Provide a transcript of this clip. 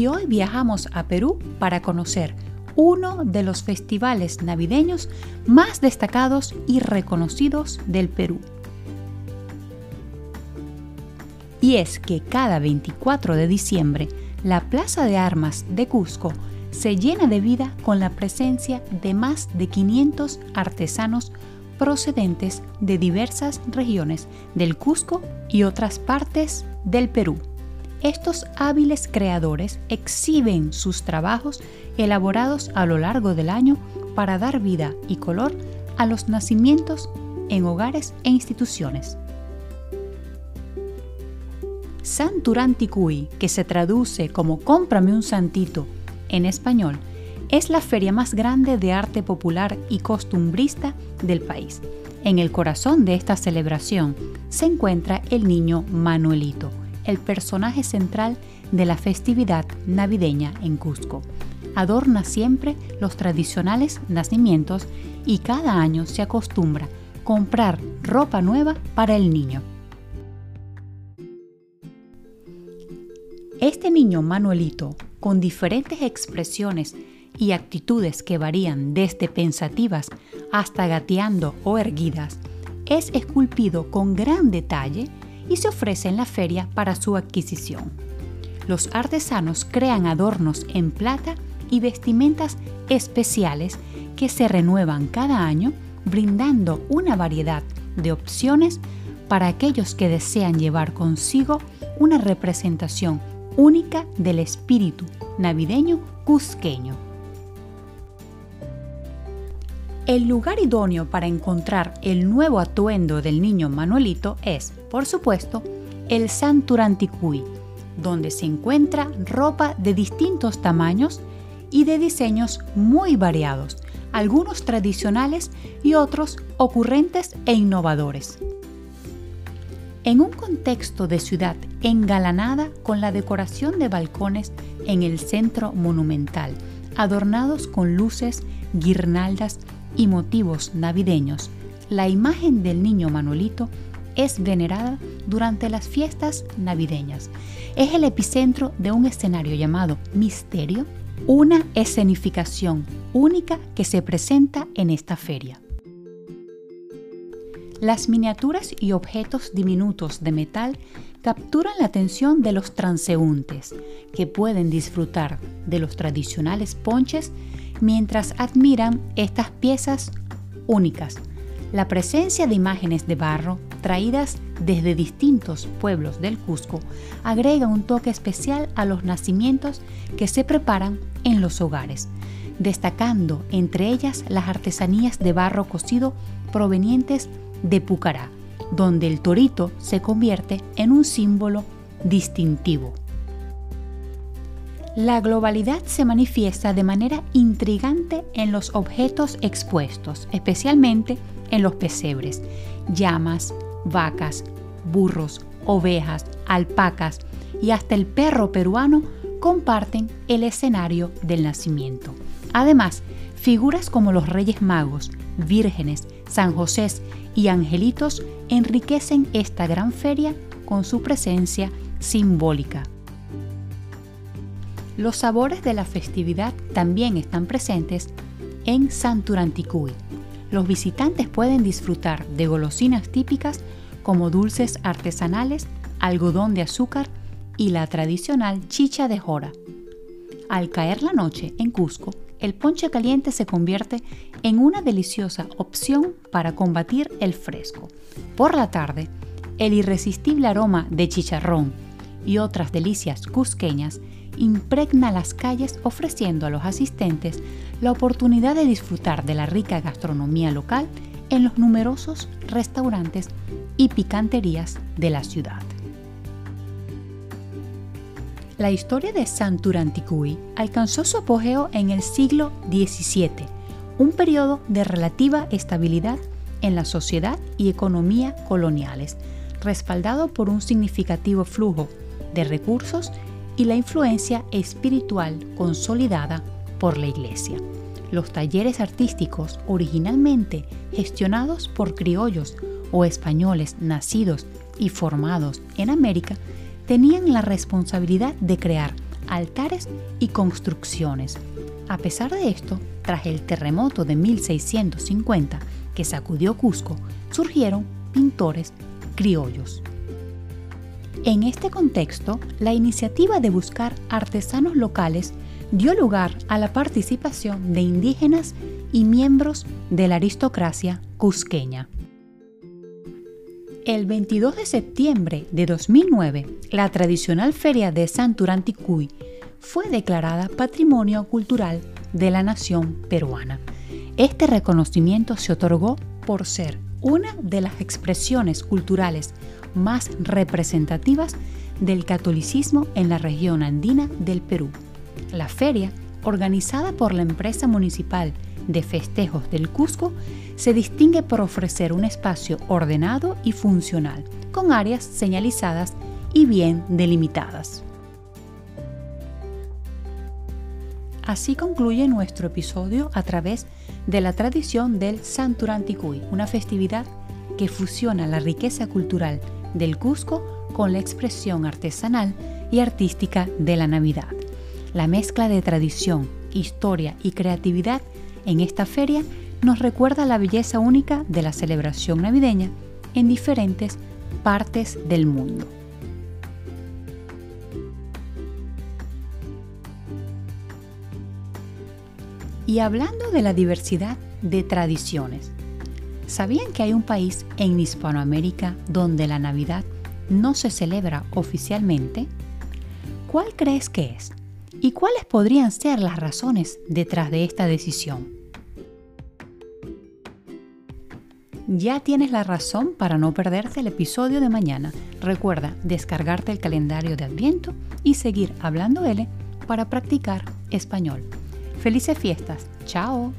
y hoy viajamos a Perú para conocer uno de los festivales navideños más destacados y reconocidos del Perú. Y es que cada 24 de diciembre, la Plaza de Armas de Cusco se llena de vida con la presencia de más de 500 artesanos procedentes de diversas regiones del Cusco y otras partes del Perú. Estos hábiles creadores exhiben sus trabajos elaborados a lo largo del año para dar vida y color a los nacimientos en hogares e instituciones. Santuranticuy, que se traduce como cómprame un santito en español, es la feria más grande de arte popular y costumbrista del país. En el corazón de esta celebración se encuentra el niño Manuelito, el personaje central de la festividad navideña en Cusco. Adorna siempre los tradicionales nacimientos y cada año se acostumbra comprar ropa nueva para el niño. Este niño Manuelito, con diferentes expresiones y actitudes que varían desde pensativas hasta gateando o erguidas, es esculpido con gran detalle y se ofrece en la feria para su adquisición. Los artesanos crean adornos en plata y vestimentas especiales que se renuevan cada año, brindando una variedad de opciones para aquellos que desean llevar consigo una representación única del espíritu navideño cusqueño. El lugar idóneo para encontrar el nuevo atuendo del niño Manuelito es, por supuesto, el Santuranticuy, donde se encuentra ropa de distintos tamaños y de diseños muy variados, algunos tradicionales y otros ocurrentes e innovadores. En un contexto de ciudad engalanada con la decoración de balcones en el centro monumental, adornados con luces, guirnaldas y motivos navideños, la imagen del niño Manolito es venerada durante las fiestas navideñas. Es el epicentro de un escenario llamado Misterio, una escenificación única que se presenta en esta feria. Las miniaturas y objetos diminutos de metal capturan la atención de los transeúntes, que pueden disfrutar de los tradicionales ponches mientras admiran estas piezas únicas. La presencia de imágenes de barro traídas desde distintos pueblos del Cusco agrega un toque especial a los nacimientos que se preparan en los hogares, destacando entre ellas las artesanías de barro cocido provenientes de Pucará, donde el torito se convierte en un símbolo distintivo. La globalidad se manifiesta de manera intrigante en los objetos expuestos, especialmente en los pesebres, llamas, vacas, burros, ovejas, alpacas y hasta el perro peruano comparten el escenario del nacimiento. Además, figuras como los Reyes Magos, vírgenes, San José y angelitos enriquecen esta gran feria con su presencia simbólica. Los sabores de la festividad también están presentes en Santuranticuy. Los visitantes pueden disfrutar de golosinas típicas como dulces artesanales, algodón de azúcar y la tradicional chicha de jora. Al caer la noche en Cusco, el ponche caliente se convierte en una deliciosa opción para combatir el fresco. Por la tarde, el irresistible aroma de chicharrón y otras delicias cusqueñas impregna las calles ofreciendo a los asistentes la oportunidad de disfrutar de la rica gastronomía local en los numerosos restaurantes y picanterías de la ciudad. La historia de Santuranticuy alcanzó su apogeo en el siglo XVII, un periodo de relativa estabilidad en la sociedad y economía coloniales, respaldado por un significativo flujo de recursos y la influencia espiritual consolidada por la Iglesia. Los talleres artísticos, originalmente gestionados por criollos o españoles nacidos y formados en América, tenían la responsabilidad de crear altares y construcciones. A pesar de esto, tras el terremoto de 1650 que sacudió Cusco, surgieron pintores criollos. En este contexto, la iniciativa de buscar artesanos locales dio lugar a la participación de indígenas y miembros de la aristocracia cusqueña. El 22 de septiembre de 2009, la tradicional feria de Santuranticuy fue declarada Patrimonio Cultural de la Nación Peruana. Este reconocimiento se otorgó por ser una de las expresiones culturales más representativas del catolicismo en la región andina del Perú. La feria, organizada por la empresa municipal de festejos del Cusco, se distingue por ofrecer un espacio ordenado y funcional, con áreas señalizadas y bien delimitadas. Así concluye nuestro episodio a través de la tradición del Santuranticuy, una festividad que fusiona la riqueza cultural del Cusco con la expresión artesanal y artística de la Navidad. La mezcla de tradición, historia y creatividad en esta feria nos recuerda la belleza única de la celebración navideña en diferentes partes del mundo. Y hablando de la diversidad de tradiciones, ¿sabían que hay un país en Hispanoamérica donde la Navidad no se celebra oficialmente? ¿Cuál crees que es? ¿Y cuáles podrían ser las razones detrás de esta decisión? Ya tienes la razón para no perderte el episodio de mañana. Recuerda descargarte el calendario de Adviento y seguir hablando L para practicar español. Felices fiestas. Chao.